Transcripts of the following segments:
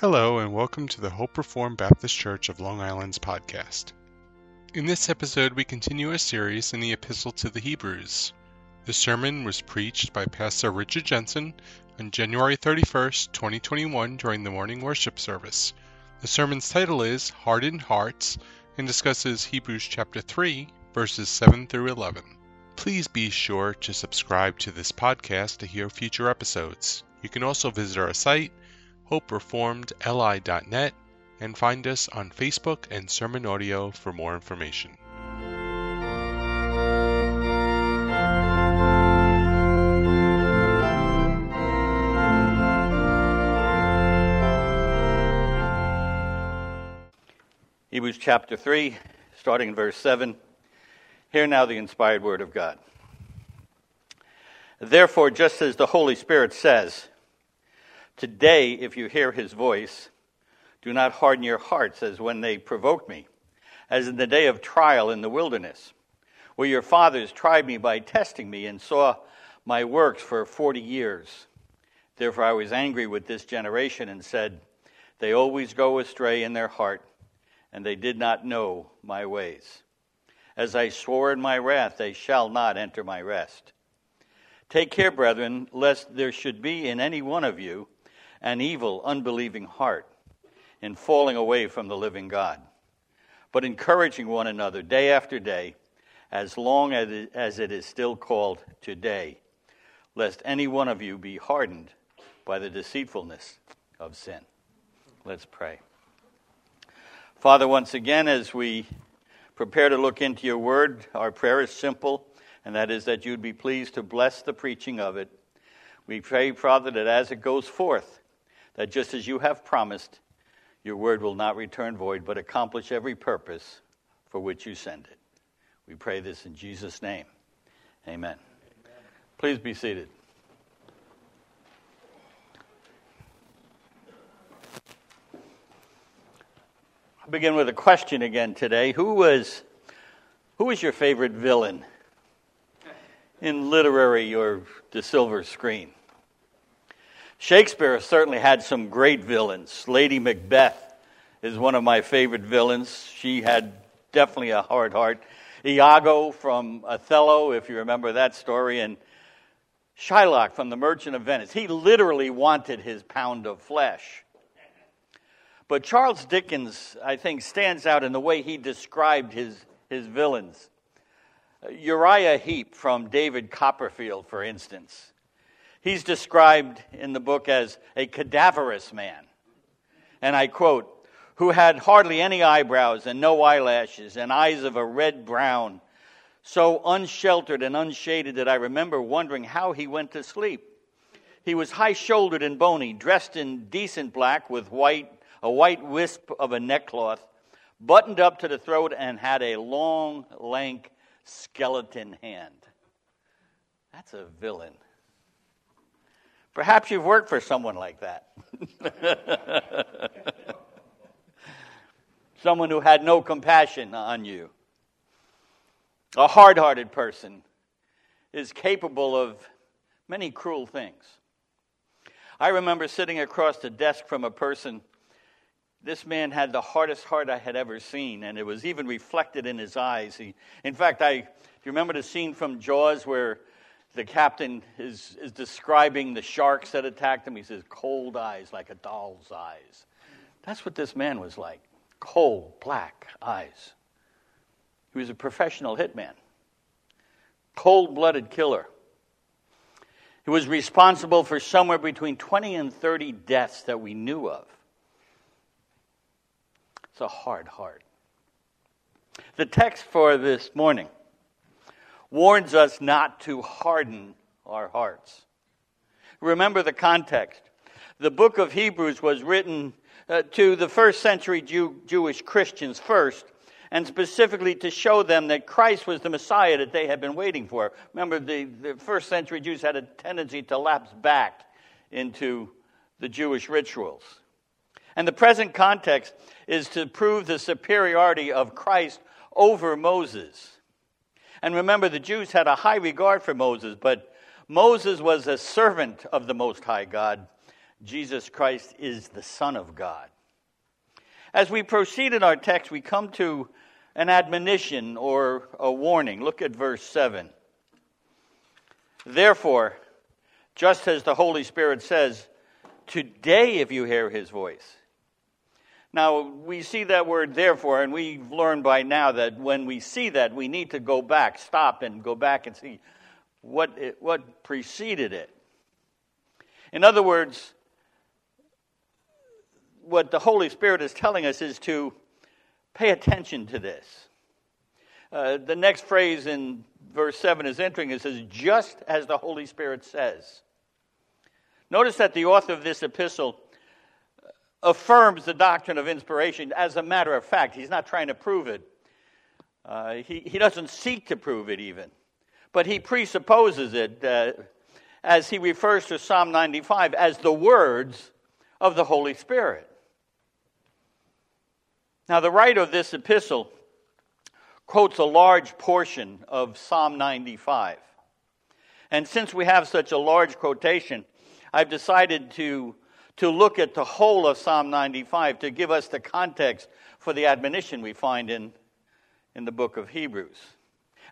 Hello, and welcome to the Hope Reformed Baptist Church of Long Island's podcast. In this episode, we continue our series in the Epistle to the Hebrews. The sermon was preached by Pastor Richard Jensen on January 31st, 2021, during the morning worship service. The sermon's title is Hardened Hearts and discusses Hebrews chapter 3, verses 7 through 11. Please be sure to subscribe to this podcast to hear future episodes. You can also visit our site, hopereformedli.net, and find us on Facebook and Sermon Audio for more information. Hebrews chapter 3, starting in verse 7. Hear now the inspired word of God. Therefore, just as the Holy Spirit says, Today, if you hear his voice, do not harden your hearts as when they provoked me, as in the day of trial in the wilderness, where your fathers tried me by testing me and saw my works for forty years. Therefore, I was angry with this generation and said, They always go astray in their heart, and they did not know my ways. As I swore in my wrath, they shall not enter my rest. Take care, brethren, lest there should be in any one of you an evil, unbelieving heart in falling away from the living God, but encouraging one another day after day, as long as it is still called today, lest any one of you be hardened by the deceitfulness of sin. Let's pray. Father, once again, as we prepare to look into your word, our prayer is simple, and that is that you'd be pleased to bless the preaching of it. We pray, Father, that as it goes forth, that just as you have promised, your word will not return void, but accomplish every purpose for which you send it. We pray this in Jesus' name. Amen. Amen. Please be seated. I'll begin with a question again today. Who was, who was your favorite villain in literary or the silver screen? Shakespeare certainly had some great villains. Lady Macbeth is one of my favorite villains. She had definitely a hard heart. Iago from Othello, if you remember that story, and Shylock from The Merchant of Venice. He literally wanted his pound of flesh. But Charles Dickens, I think, stands out in the way he described his, his villains. Uh, Uriah Heep from David Copperfield, for instance. He's described in the book as a cadaverous man. And I quote, who had hardly any eyebrows and no eyelashes and eyes of a red brown, so unsheltered and unshaded that I remember wondering how he went to sleep. He was high shouldered and bony, dressed in decent black with white, a white wisp of a neckcloth, buttoned up to the throat, and had a long, lank skeleton hand. That's a villain. Perhaps you've worked for someone like that. someone who had no compassion on you. A hard hearted person is capable of many cruel things. I remember sitting across the desk from a person. This man had the hardest heart I had ever seen, and it was even reflected in his eyes. He, in fact, I, do you remember the scene from Jaws where the captain is, is describing the sharks that attacked him. He says, cold eyes like a doll's eyes. That's what this man was like cold, black eyes. He was a professional hitman, cold blooded killer. He was responsible for somewhere between 20 and 30 deaths that we knew of. It's a hard heart. The text for this morning warns us not to harden our hearts. Remember the context. The book of Hebrews was written uh, to the first century Jew, Jewish Christians first, and specifically to show them that Christ was the Messiah that they had been waiting for. Remember, the, the first century Jews had a tendency to lapse back into the Jewish rituals. And the present context is to prove the superiority of Christ over Moses. And remember, the Jews had a high regard for Moses, but Moses was a servant of the Most High God. Jesus Christ is the Son of God. As we proceed in our text, we come to an admonition or a warning. Look at verse 7. Therefore, just as the Holy Spirit says, today if you hear his voice. Now, we see that word therefore, and we've learned by now that when we see that, we need to go back, stop, and go back and see what, it, what preceded it. In other words, what the Holy Spirit is telling us is to pay attention to this. Uh, the next phrase in verse 7 is entering. It says, just as the Holy Spirit says. Notice that the author of this epistle affirms the doctrine of inspiration as a matter of fact. He's not trying to prove it, uh, he, he doesn't seek to prove it even. But he presupposes it uh, as he refers to Psalm 95 as the words of the Holy Spirit. Now, the writer of this epistle quotes a large portion of Psalm 95. And since we have such a large quotation, I've decided to, to look at the whole of Psalm 95 to give us the context for the admonition we find in, in the book of Hebrews.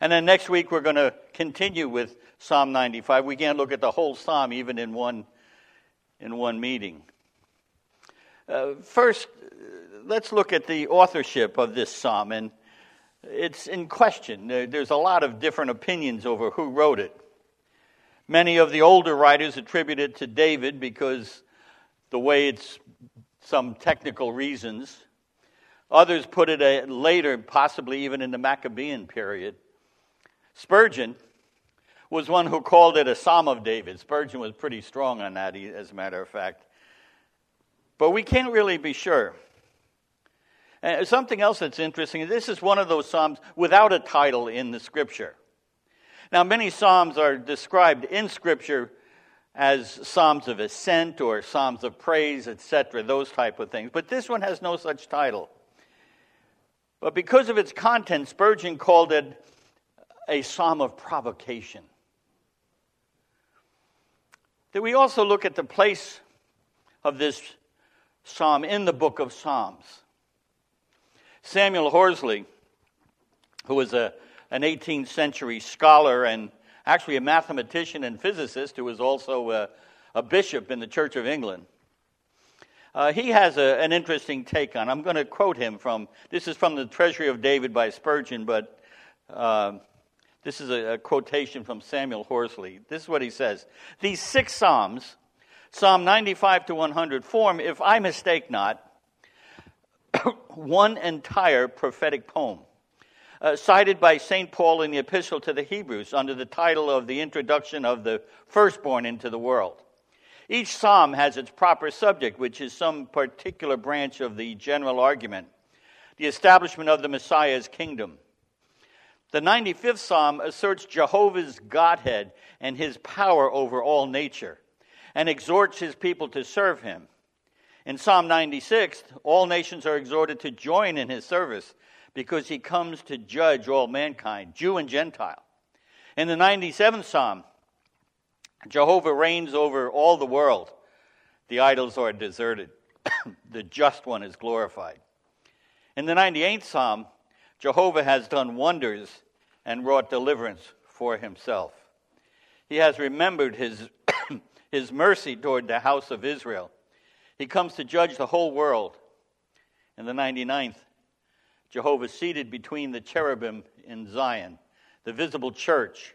And then next week we're going to continue with Psalm 95. We can't look at the whole psalm even in one, in one meeting. Uh, first, let's look at the authorship of this psalm. And it's in question. There's a lot of different opinions over who wrote it. Many of the older writers attribute it to David because the way it's some technical reasons. Others put it uh, later, possibly even in the Maccabean period. Spurgeon was one who called it a Psalm of David. Spurgeon was pretty strong on that, as a matter of fact. But we can't really be sure. And something else that's interesting this is one of those Psalms without a title in the Scripture. Now, many Psalms are described in Scripture as Psalms of ascent or Psalms of praise, etc., those type of things. But this one has no such title. But because of its content, Spurgeon called it a psalm of provocation. That we also look at the place of this psalm in the book of Psalms. Samuel Horsley, who was a, an 18th century scholar and actually a mathematician and physicist who was also a, a bishop in the Church of England, uh, he has a, an interesting take on. I'm going to quote him from this is from the Treasury of David by Spurgeon, but uh, this is a, a quotation from Samuel Horsley. This is what he says: These six psalms Psalm 95 to 100 form, if I mistake not, one entire prophetic poem, uh, cited by St. Paul in the Epistle to the Hebrews under the title of the introduction of the firstborn into the world. Each psalm has its proper subject, which is some particular branch of the general argument the establishment of the Messiah's kingdom. The 95th psalm asserts Jehovah's Godhead and his power over all nature and exhorts his people to serve him. In Psalm 96, all nations are exhorted to join in his service because he comes to judge all mankind, Jew and Gentile. In the 97th Psalm, Jehovah reigns over all the world. The idols are deserted. the just one is glorified. In the 98th Psalm, Jehovah has done wonders and wrought deliverance for himself. He has remembered his his mercy toward the house of Israel. He comes to judge the whole world. In the 99th, Jehovah seated between the cherubim in Zion, the visible church,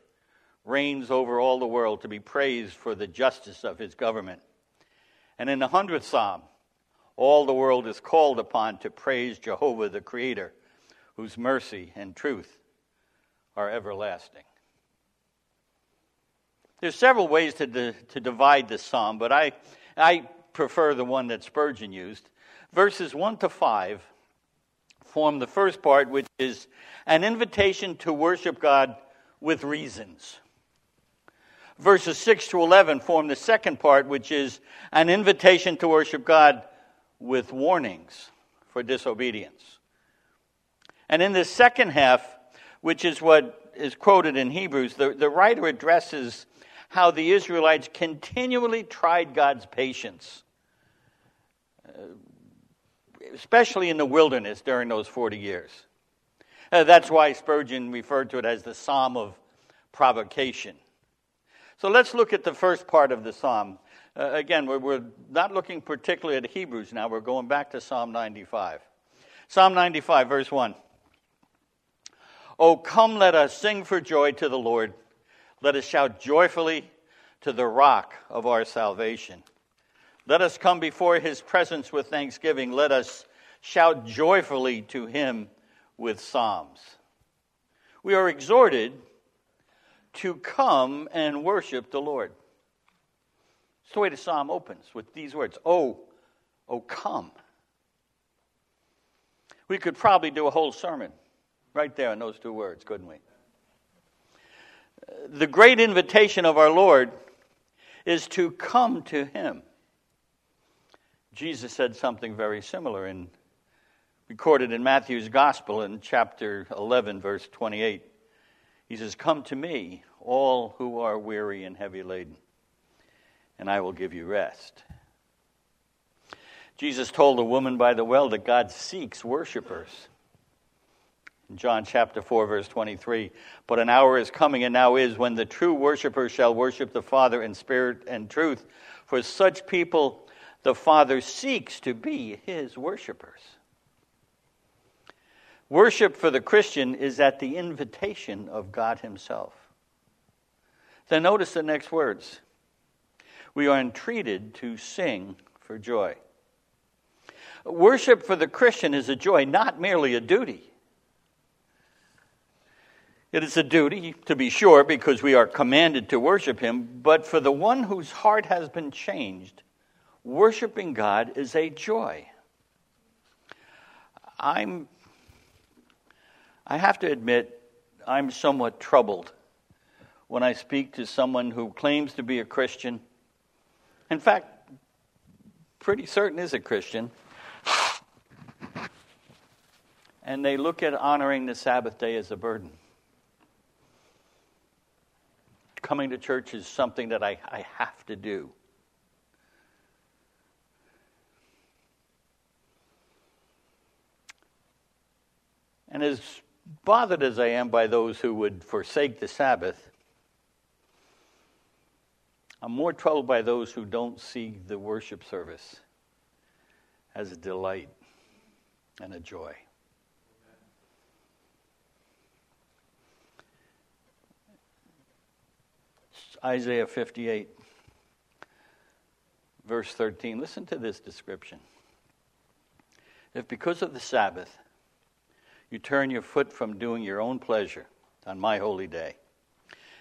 reigns over all the world to be praised for the justice of his government. And in the 100th Psalm, all the world is called upon to praise Jehovah the Creator, whose mercy and truth are everlasting. There's several ways to, to divide this psalm, but I, I prefer the one that Spurgeon used. Verses 1 to 5 form the first part, which is an invitation to worship God with reasons. Verses 6 to 11 form the second part, which is an invitation to worship God with warnings for disobedience. And in the second half, which is what is quoted in Hebrews, the, the writer addresses how the Israelites continually tried God's patience, uh, especially in the wilderness during those 40 years. Uh, that's why Spurgeon referred to it as the Psalm of Provocation. So let's look at the first part of the Psalm. Uh, again, we're, we're not looking particularly at Hebrews now, we're going back to Psalm 95. Psalm 95, verse 1. Oh, come, let us sing for joy to the Lord. Let us shout joyfully to the rock of our salvation. Let us come before his presence with thanksgiving. Let us shout joyfully to him with psalms. We are exhorted to come and worship the Lord. It's the way the psalm opens with these words Oh, oh, come. We could probably do a whole sermon right there in those two words, couldn't we? The great invitation of our Lord is to come to Him. Jesus said something very similar in recorded in Matthew's Gospel in chapter 11, verse 28. He says, Come to me, all who are weary and heavy laden, and I will give you rest. Jesus told a woman by the well that God seeks worshipers. In John chapter 4, verse 23, but an hour is coming and now is when the true worshippers shall worship the Father in spirit and truth. For such people, the Father seeks to be his worshipers. Worship for the Christian is at the invitation of God Himself. Then notice the next words. We are entreated to sing for joy. Worship for the Christian is a joy, not merely a duty. It is a duty, to be sure, because we are commanded to worship Him, but for the one whose heart has been changed, worshiping God is a joy. I'm I have to admit, I'm somewhat troubled when I speak to someone who claims to be a Christian. In fact, pretty certain is a Christian. And they look at honoring the Sabbath day as a burden. Coming to church is something that I, I have to do. And as bothered as I am by those who would forsake the Sabbath, I'm more troubled by those who don't see the worship service as a delight and a joy. Isaiah 58, verse 13. Listen to this description. If because of the Sabbath you turn your foot from doing your own pleasure on my holy day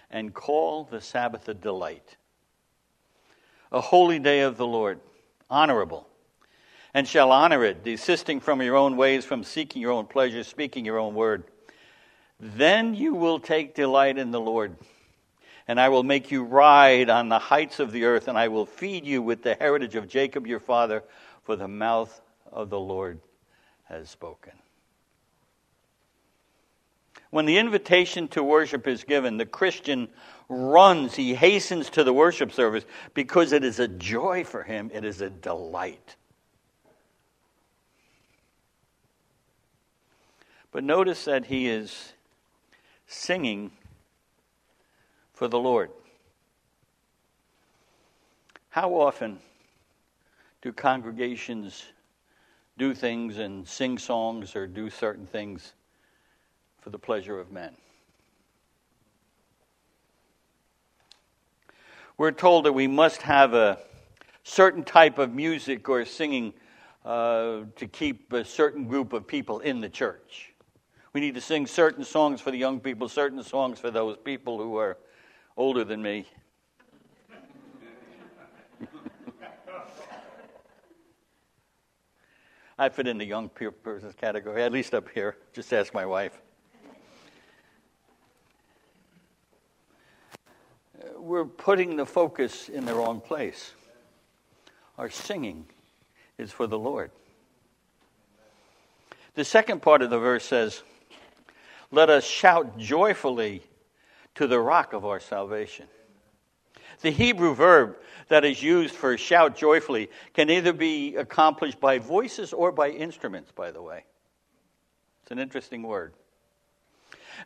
and call the Sabbath a delight, a holy day of the Lord, honorable, and shall honor it, desisting from your own ways, from seeking your own pleasure, speaking your own word. Then you will take delight in the Lord, and I will make you ride on the heights of the earth, and I will feed you with the heritage of Jacob your father, for the mouth of the Lord has spoken. When the invitation to worship is given, the Christian runs, he hastens to the worship service because it is a joy for him, it is a delight. But notice that he is singing for the Lord. How often do congregations do things and sing songs or do certain things for the pleasure of men. We're told that we must have a certain type of music or singing uh, to keep a certain group of people in the church. We need to sing certain songs for the young people, certain songs for those people who are older than me. I fit in the young person's category, at least up here. Just ask my wife. We're putting the focus in the wrong place. Our singing is for the Lord. The second part of the verse says, Let us shout joyfully to the rock of our salvation. The Hebrew verb that is used for shout joyfully can either be accomplished by voices or by instruments, by the way. It's an interesting word.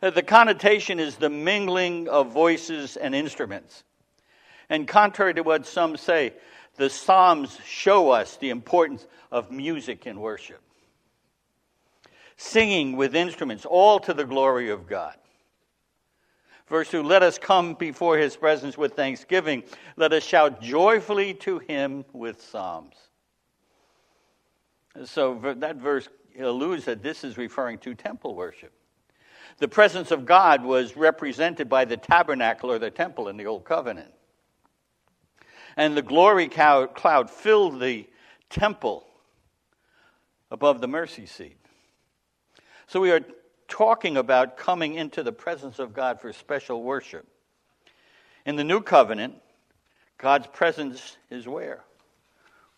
Uh, the connotation is the mingling of voices and instruments. And contrary to what some say, the Psalms show us the importance of music in worship. Singing with instruments, all to the glory of God. Verse 2 Let us come before his presence with thanksgiving. Let us shout joyfully to him with psalms. So that verse alludes that this is referring to temple worship. The presence of God was represented by the tabernacle or the temple in the Old Covenant. And the glory cloud filled the temple above the mercy seat. So we are talking about coming into the presence of God for special worship. In the new covenant, God's presence is where?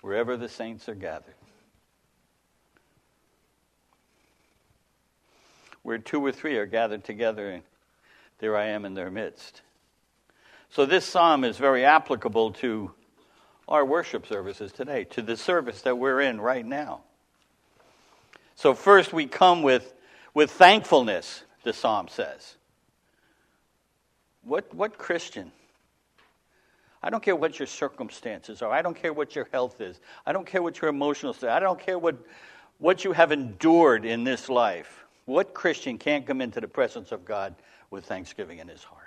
Wherever the saints are gathered. Where two or three are gathered together, and there I am in their midst. So this psalm is very applicable to our worship services today, to the service that we're in right now. So first we come with with thankfulness, the psalm says. What, what Christian? I don't care what your circumstances are. I don't care what your health is. I don't care what your emotional state. I don't care what, what you have endured in this life. What Christian can't come into the presence of God with thanksgiving in his heart?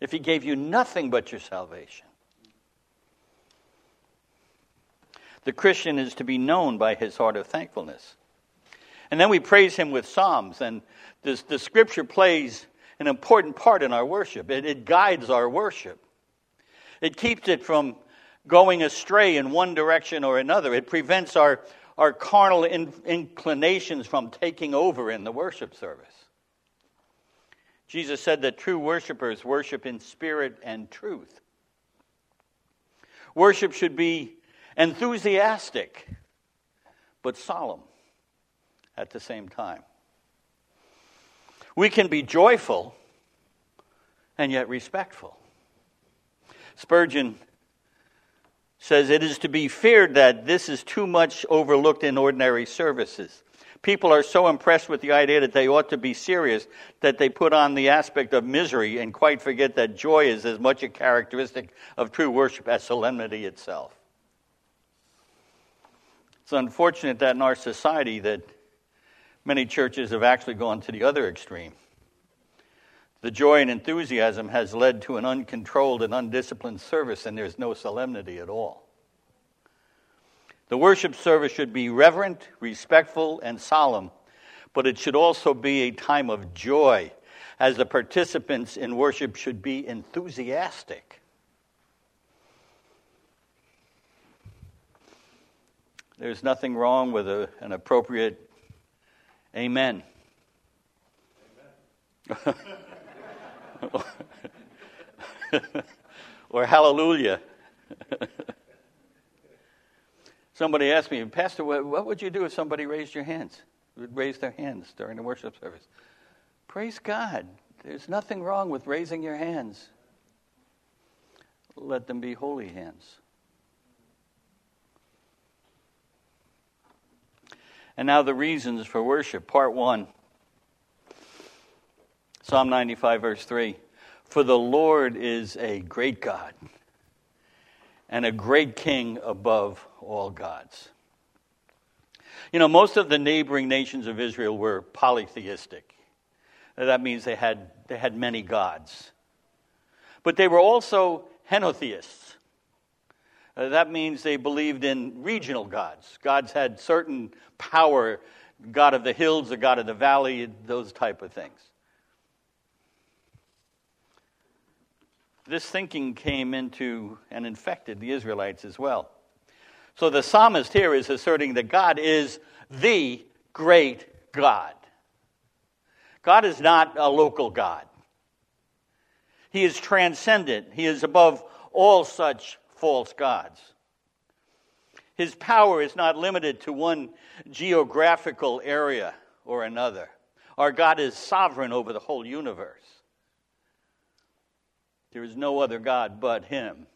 If he gave you nothing but your salvation, The Christian is to be known by his heart of thankfulness. And then we praise him with psalms, and this, the scripture plays an important part in our worship. It, it guides our worship, it keeps it from going astray in one direction or another. It prevents our, our carnal in, inclinations from taking over in the worship service. Jesus said that true worshipers worship in spirit and truth. Worship should be enthusiastic, but solemn at the same time. We can be joyful and yet respectful. Spurgeon says it is to be feared that this is too much overlooked in ordinary services. People are so impressed with the idea that they ought to be serious that they put on the aspect of misery and quite forget that joy is as much a characteristic of true worship as solemnity itself. It's unfortunate that in our society that many churches have actually gone to the other extreme. The joy and enthusiasm has led to an uncontrolled and undisciplined service, and there's no solemnity at all. The worship service should be reverent, respectful, and solemn, but it should also be a time of joy, as the participants in worship should be enthusiastic. There's nothing wrong with a, an appropriate amen. amen. or hallelujah. somebody asked me, Pastor, what would you do if somebody raised your hands? Would raise their hands during the worship service? Praise God. There's nothing wrong with raising your hands. Let them be holy hands. And now the reasons for worship. Part one Psalm 95, verse 3. For the Lord is a great God and a great king above all gods. You know, most of the neighboring nations of Israel were polytheistic. That means they had, they had many gods. But they were also henotheists. Uh, that means they believed in regional gods. Gods had certain power, God of the hills, the God of the valley, those type of things. This thinking came into and infected the Israelites as well. So the psalmist here is asserting that God is the great God. God is not a local God. He is transcendent. He is above all such false gods. His power is not limited to one geographical area or another. Our God is sovereign over the whole universe. There is no other God but Him.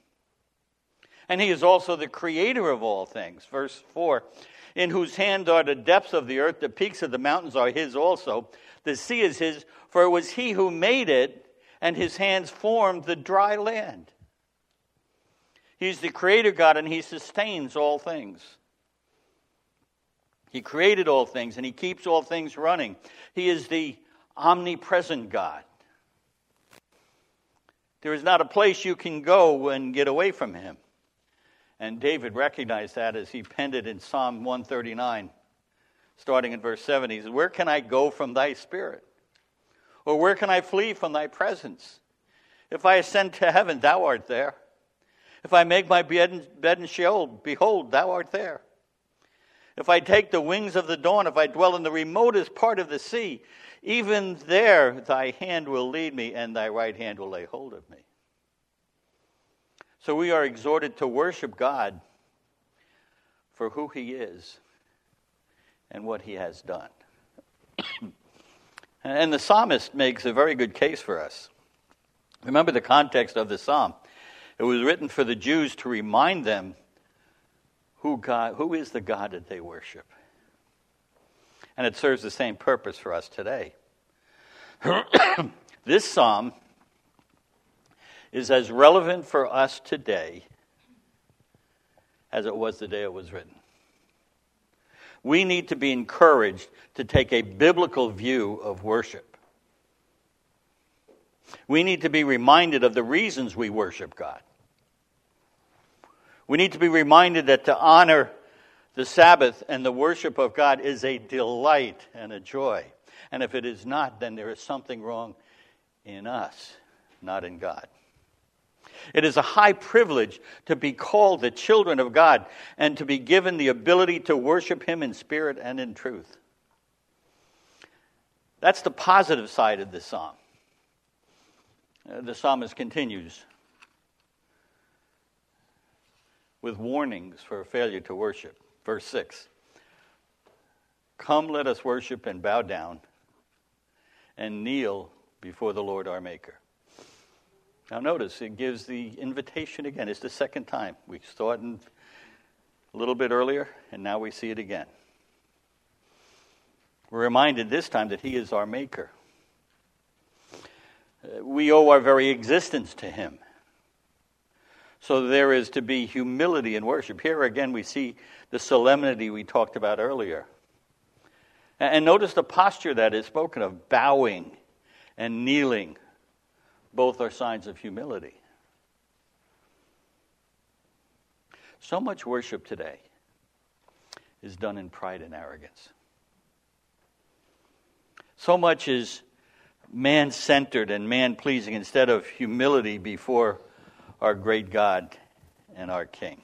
And He is also the creator of all things. Verse 4 In whose hand are the depths of the earth, the peaks of the mountains are His also. The sea is His, for it was He who made it, and His hands formed the dry land. He's the creator God, and He sustains all things. He created all things, and He keeps all things running. He is the omnipresent God. There is not a place you can go and get away from him. And David recognized that as he penned it in Psalm 139, starting in verse 7. He says, Where can I go from thy spirit? Or where can I flee from thy presence? If I ascend to heaven, thou art there. If I make my bed in, bed in Sheol, behold, thou art there. If I take the wings of the dawn, if I dwell in the remotest part of the sea, even there thy hand will lead me, and thy right hand will lay hold of me. So we are exhorted to worship God for who he is and what he has done. and the psalmist makes a very good case for us. Remember the context of the psalm. It was written for the Jews to remind them who God who is the God that they worship. And it serves the same purpose for us today. this psalm is as relevant for us today as it was the day it was written. We need to be encouraged to take a biblical view of worship. We need to be reminded of the reasons we worship God. We need to be reminded that to honor the Sabbath and the worship of God is a delight and a joy. And if it is not, then there is something wrong in us, not in God. It is a high privilege to be called the children of God and to be given the ability to worship Him in spirit and in truth. That's the positive side of this psalm. Uh, the psalmist continues with warnings for failure to worship. Verse 6 Come, let us worship and bow down and kneel before the Lord our Maker. Now, notice it gives the invitation again. It's the second time. We saw it a little bit earlier, and now we see it again. We're reminded this time that He is our Maker. Uh, we owe our very existence to Him. So there is to be humility in worship. Here again, we see the solemnity we talked about earlier. And notice the posture that is spoken of bowing and kneeling. Both are signs of humility. So much worship today is done in pride and arrogance. So much is man centered and man pleasing instead of humility before our great God and our King.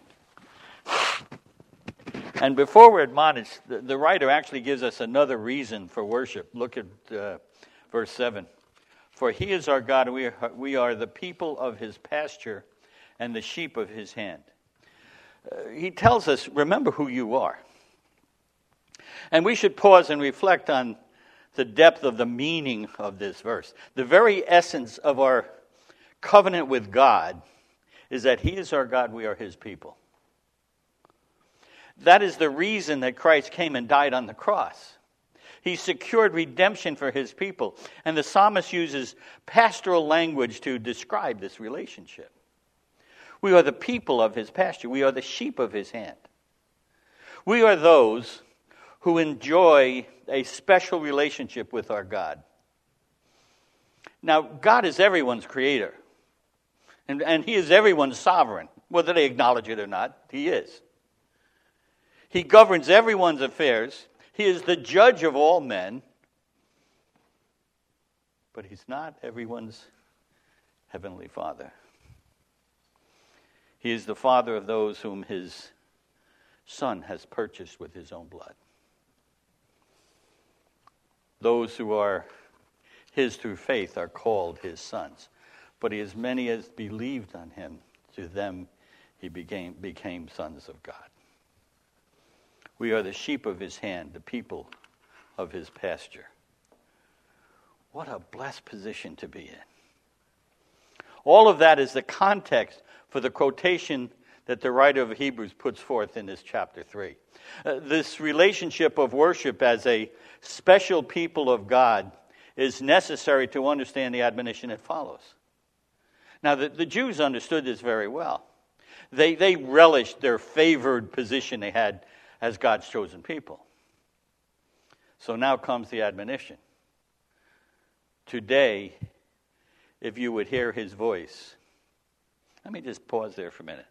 And before we're admonished, the, the, writer actually gives us another reason for worship. Look at uh, verse 7. For he is our God, and we are, we are the people of his pasture and the sheep of his hand. Uh, he tells us, remember who you are. And we should pause and reflect on the depth of the meaning of this verse. The very essence of our covenant with God is that He is our God, we are His people. That is the reason that Christ came and died on the cross. He secured redemption for His people. And the psalmist uses pastoral language to describe this relationship. We are the people of His pasture, we are the sheep of His hand. We are those who enjoy a special relationship with our God. Now, God is everyone's creator. And, and he is everyone's sovereign, whether they acknowledge it or not, he is. He governs everyone's affairs. He is the judge of all men. But he's not everyone's heavenly father. He is the father of those whom his son has purchased with his own blood. Those who are his through faith are called his sons. But as many as believed on him, to them he became, became sons of God. We are the sheep of his hand, the people of his pasture. What a blessed position to be in. All of that is the context for the quotation that the writer of Hebrews puts forth in this chapter 3. Uh, this relationship of worship as a special people of God is necessary to understand the admonition that follows. Now, the, the Jews understood this very well. They, they relished their favored position they had as God's chosen people. So now comes the admonition. Today, if you would hear his voice, let me just pause there for a minute.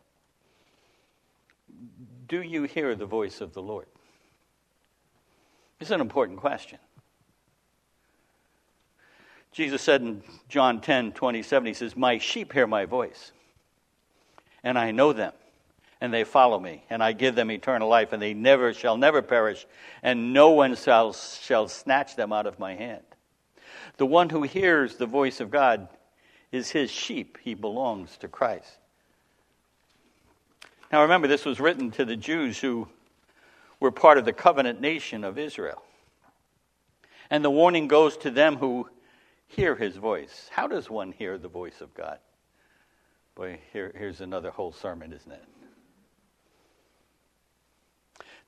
Do you hear the voice of the Lord? It's an important question. Jesus said in John 10 27, He says, My sheep hear my voice, and I know them, and they follow me, and I give them eternal life, and they never shall never perish, and no one shall, shall snatch them out of my hand. The one who hears the voice of God is his sheep, he belongs to Christ. Now remember, this was written to the Jews who were part of the covenant nation of Israel. And the warning goes to them who hear his voice. How does one hear the voice of God? Boy, here, here's another whole sermon, isn't it?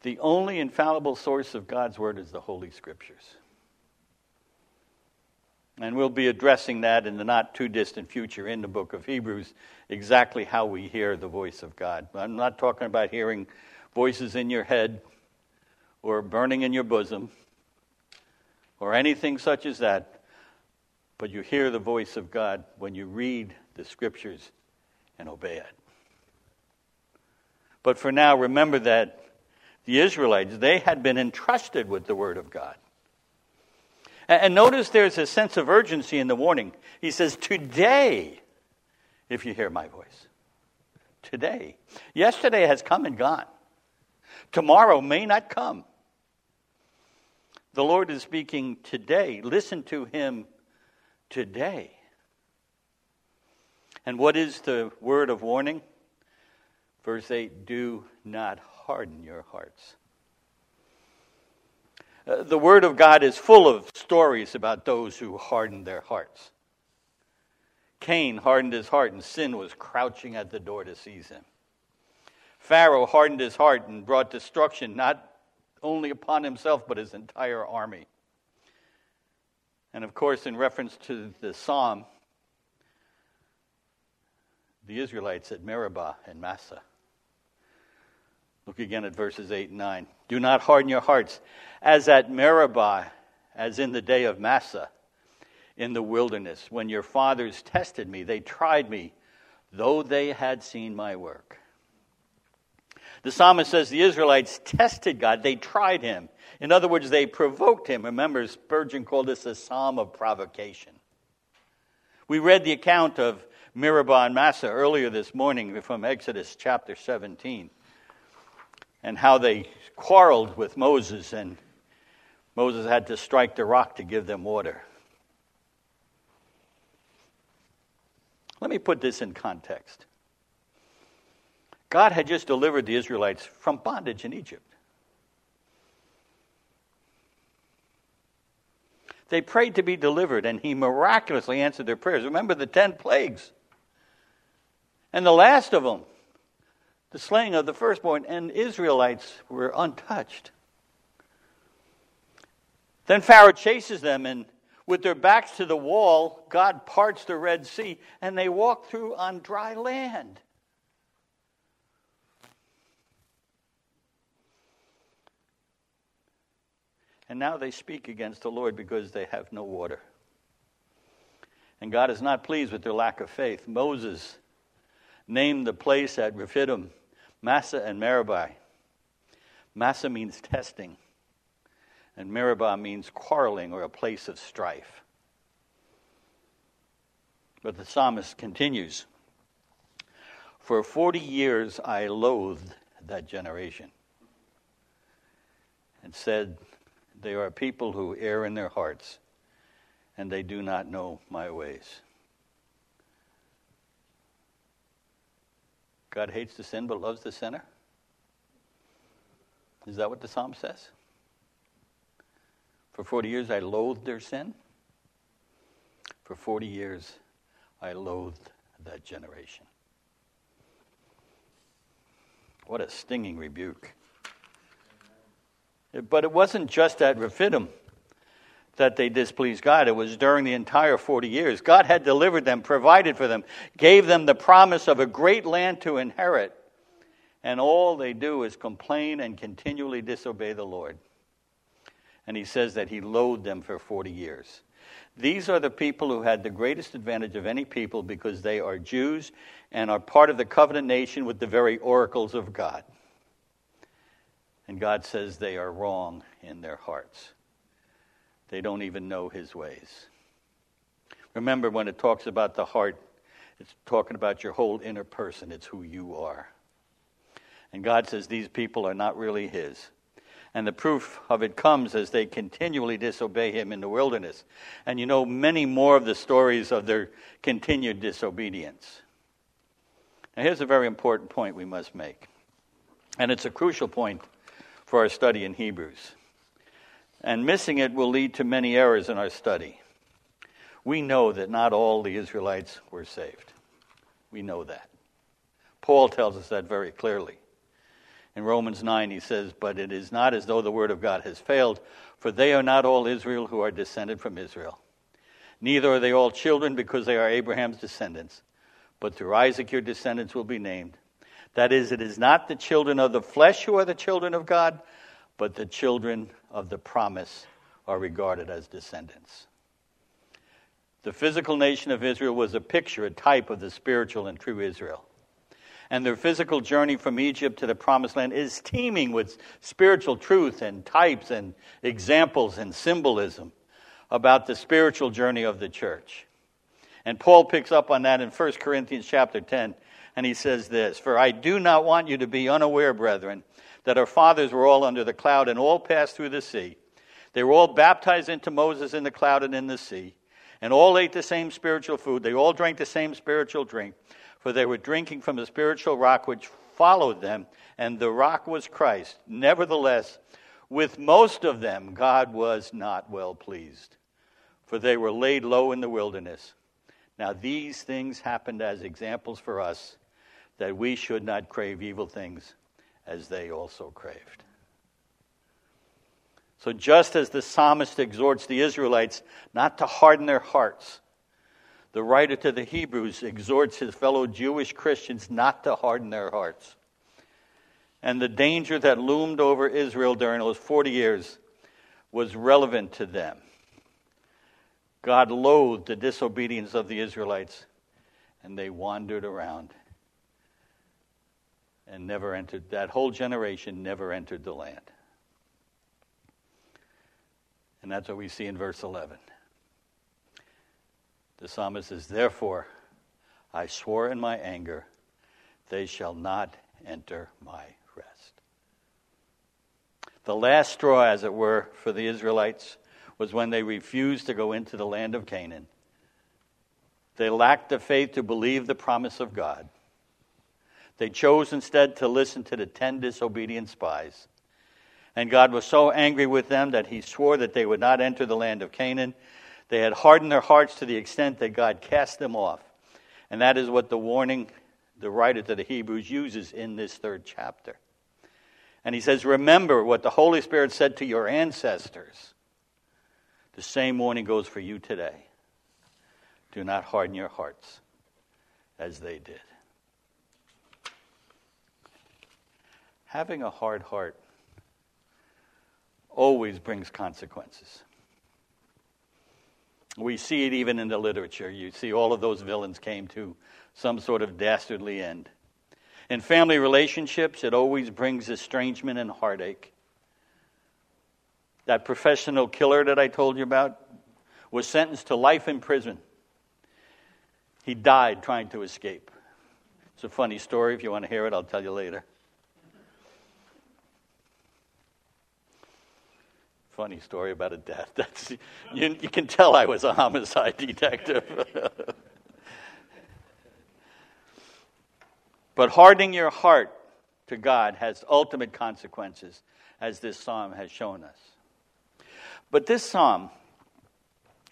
The only infallible source of God's word is the Holy Scriptures. And we'll be addressing that in the not too distant future in the book of Hebrews, exactly how we hear the voice of God. I'm not talking about hearing voices in your head or burning in your bosom or anything such as that, but you hear the voice of God when you read the scriptures and obey it. But for now, remember that the Israelites, they had been entrusted with the Word of God. And notice there's a sense of urgency in the warning. He says, Today, if you hear my voice. Today. Yesterday has come and gone. Tomorrow may not come. The Lord is speaking today. Listen to him today. And what is the word of warning? Verse 8 Do not harden your hearts. Uh, the Word of God is full of stories about those who hardened their hearts. Cain hardened his heart, and sin was crouching at the door to seize him. Pharaoh hardened his heart and brought destruction not only upon himself, but his entire army. And of course, in reference to the psalm, the Israelites at Meribah and Massah. Look again at verses 8 and 9. Do not harden your hearts as at Meribah, as in the day of Massah in the wilderness. When your fathers tested me, they tried me, though they had seen my work. The psalmist says the Israelites tested God, they tried him. In other words, they provoked him. Remember, Spurgeon called this a psalm of provocation. We read the account of Meribah and Massah earlier this morning from Exodus chapter 17 and how they quarreled with Moses, and Moses had to strike the rock to give them water. Let me put this in context. God had just delivered the Israelites from bondage in Egypt. They prayed to be delivered, and He miraculously answered their prayers. Remember the ten plagues. And the last of them the slaying of the firstborn, and Israelites were untouched. Then Pharaoh chases them, and with their backs to the wall, God parts the Red Sea, and they walk through on dry land. And now they speak against the Lord because they have no water. And God is not pleased with their lack of faith. Moses named the place at Rephidim Massah and Meribah. Massah means testing, and Meribah means quarreling or a place of strife. But the psalmist continues For 40 years I loathed that generation and said, They are people who err in their hearts, and they do not know my ways. God hates the sin but loves the sinner? Is that what the psalm says? For 40 years I loathed their sin. For 40 years I loathed that generation. What a stinging rebuke. But it wasn't just at Rephidim that they displeased God. It was during the entire 40 years. God had delivered them, provided for them, gave them the promise of a great land to inherit. And all they do is complain and continually disobey the Lord. And he says that he loathed them for 40 years. These are the people who had the greatest advantage of any people because they are Jews and are part of the covenant nation with the very oracles of God. And God says they are wrong in their hearts. They don't even know his ways. Remember, when it talks about the heart, it's talking about your whole inner person, it's who you are. And God says these people are not really his. And the proof of it comes as they continually disobey him in the wilderness. And you know many more of the stories of their continued disobedience. Now, here's a very important point we must make. And it's a crucial point for our study in Hebrews. And missing it will lead to many errors in our study. We know that not all the Israelites were saved. We know that. Paul tells us that very clearly. In Romans 9, he says, But it is not as though the word of God has failed, for they are not all Israel who are descended from Israel. Neither are they all children because they are Abraham's descendants, but through Isaac your descendants will be named. That is, it is not the children of the flesh who are the children of God, but the children of the promise are regarded as descendants. The physical nation of Israel was a picture, a type of the spiritual and true Israel and their physical journey from Egypt to the promised land is teeming with spiritual truth and types and examples and symbolism about the spiritual journey of the church. And Paul picks up on that in 1 Corinthians chapter 10, and he says this For I do not want you to be unaware, brethren, that our fathers were all under the cloud and all passed through the sea. They were all baptized into Moses in the cloud and in the sea, and all ate the same spiritual food. They all drank the same spiritual drink for they were drinking from the spiritual rock which followed them, and the rock was Christ. Nevertheless, with most of them, God was not well pleased, for they were laid low in the wilderness. Now, these things happened as examples for us that we should not crave evil things as they also craved. So, just as the psalmist exhorts the Israelites not to harden their hearts, the writer to the Hebrews exhorts his fellow Jewish Christians not to harden their hearts. And the danger that loomed over Israel during those 40 years was relevant to them. God loathed the disobedience of the Israelites, and they wandered around and never entered, that whole generation never entered the land. And that's what we see in verse 11. The psalmist says, Therefore, I swore in my anger, they shall not enter my rest. The last straw, as it were, for the Israelites was when they refused to go into the land of Canaan. They lacked the faith to believe the promise of God. They chose instead to listen to the ten disobedient spies. And God was so angry with them that he swore that they would not enter the land of Canaan they had hardened their hearts to the extent that God cast them off. And that is what the warning the writer to the Hebrews uses in this third chapter. And he says, Remember what the Holy Spirit said to your ancestors. The same warning goes for you today. Do not harden your hearts as they did. Having a hard heart always brings consequences. We see it even in the literature. You see all of those villains came to some sort of dastardly end. In family relationships, it always brings estrangement and heartache. That professional killer that I told you about was sentenced to life in prison. He died trying to escape. It's a funny story. If you want to hear it, I'll tell you later. Funny story about a death. That's, you, you can tell I was a homicide detective. but hardening your heart to God has ultimate consequences, as this psalm has shown us. But this psalm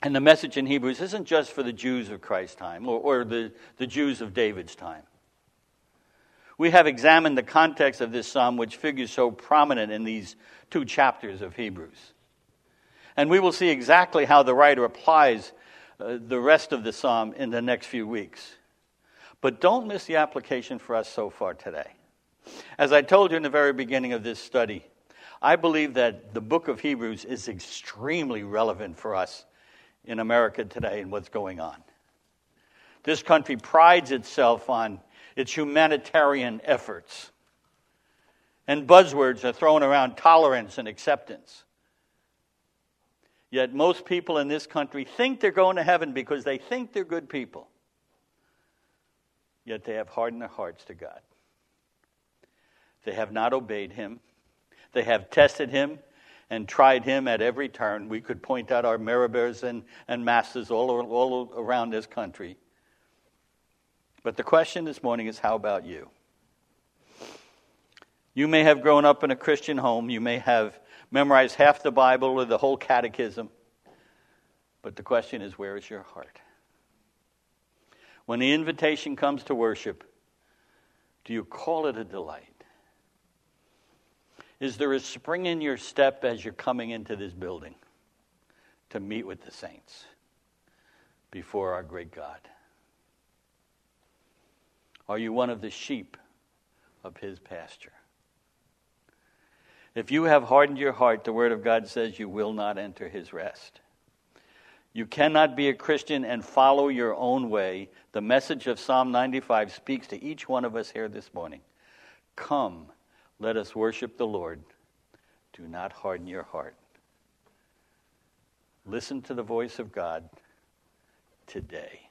And the message in Hebrews isn't just for the Jews of Christ's time or, or the, the Jews of David's time. We have examined the context of this psalm, which figures so prominent in these two chapters of Hebrews. And we will see exactly how the writer applies uh, the rest of the psalm in the next few weeks. But don't miss the application for us so far today. As I told you in the very beginning of this study, I believe that the book of Hebrews is extremely relevant for us in America today and what's going on. This country prides itself on its humanitarian efforts. And buzzwords are thrown around tolerance and acceptance. Yet most people in this country think they're going to heaven because they think they're good people. Yet they have hardened their hearts to God. They have not obeyed Him. They have tested Him and tried Him at every turn. We could point out our Meribahs and, and Massahs all, all around this country. But the question this morning is how about you? You may have grown up in a Christian home. You may have memorized half the Bible or the whole catechism. But the question is where is your heart? When the invitation comes to worship, do you call it a delight? Is there a spring in your step as you're coming into this building to meet with the saints before our great God? Are you one of the sheep of his pasture? If you have hardened your heart, the Word of God says you will not enter his rest. You cannot be a Christian and follow your own way. The message of Psalm 95 speaks to each one of us here this morning. Come, let us worship the Lord. Do not harden your heart. Listen to the voice of God today.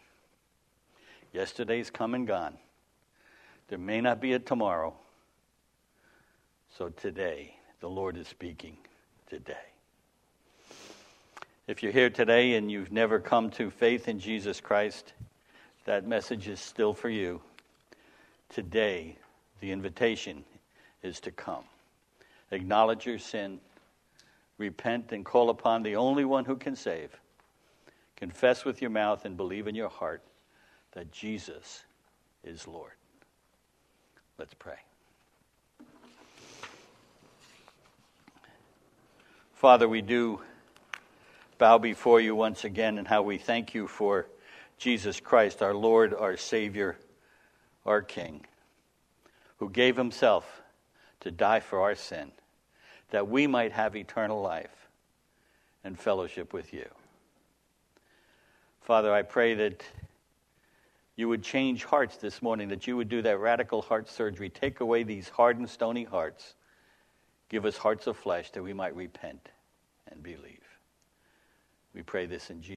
Yesterday's come and gone. There may not be a tomorrow. So today, the Lord is speaking today. If you're here today and you've never come to faith in Jesus Christ, that message is still for you. Today, the invitation is to come. Acknowledge your sin, repent, and call upon the only one who can save. Confess with your mouth and believe in your heart that Jesus is Lord. Let's pray. Father, we do bow before you once again and how we thank you for Jesus Christ, our Lord, our Savior, our King, who gave himself to die for our sin, that we might have eternal life and fellowship with you. Father, I pray that you would change hearts this morning, that you would do that radical heart surgery. Take away these hardened, stony hearts. Give us hearts of flesh that we might repent and believe. We pray this in Jesus'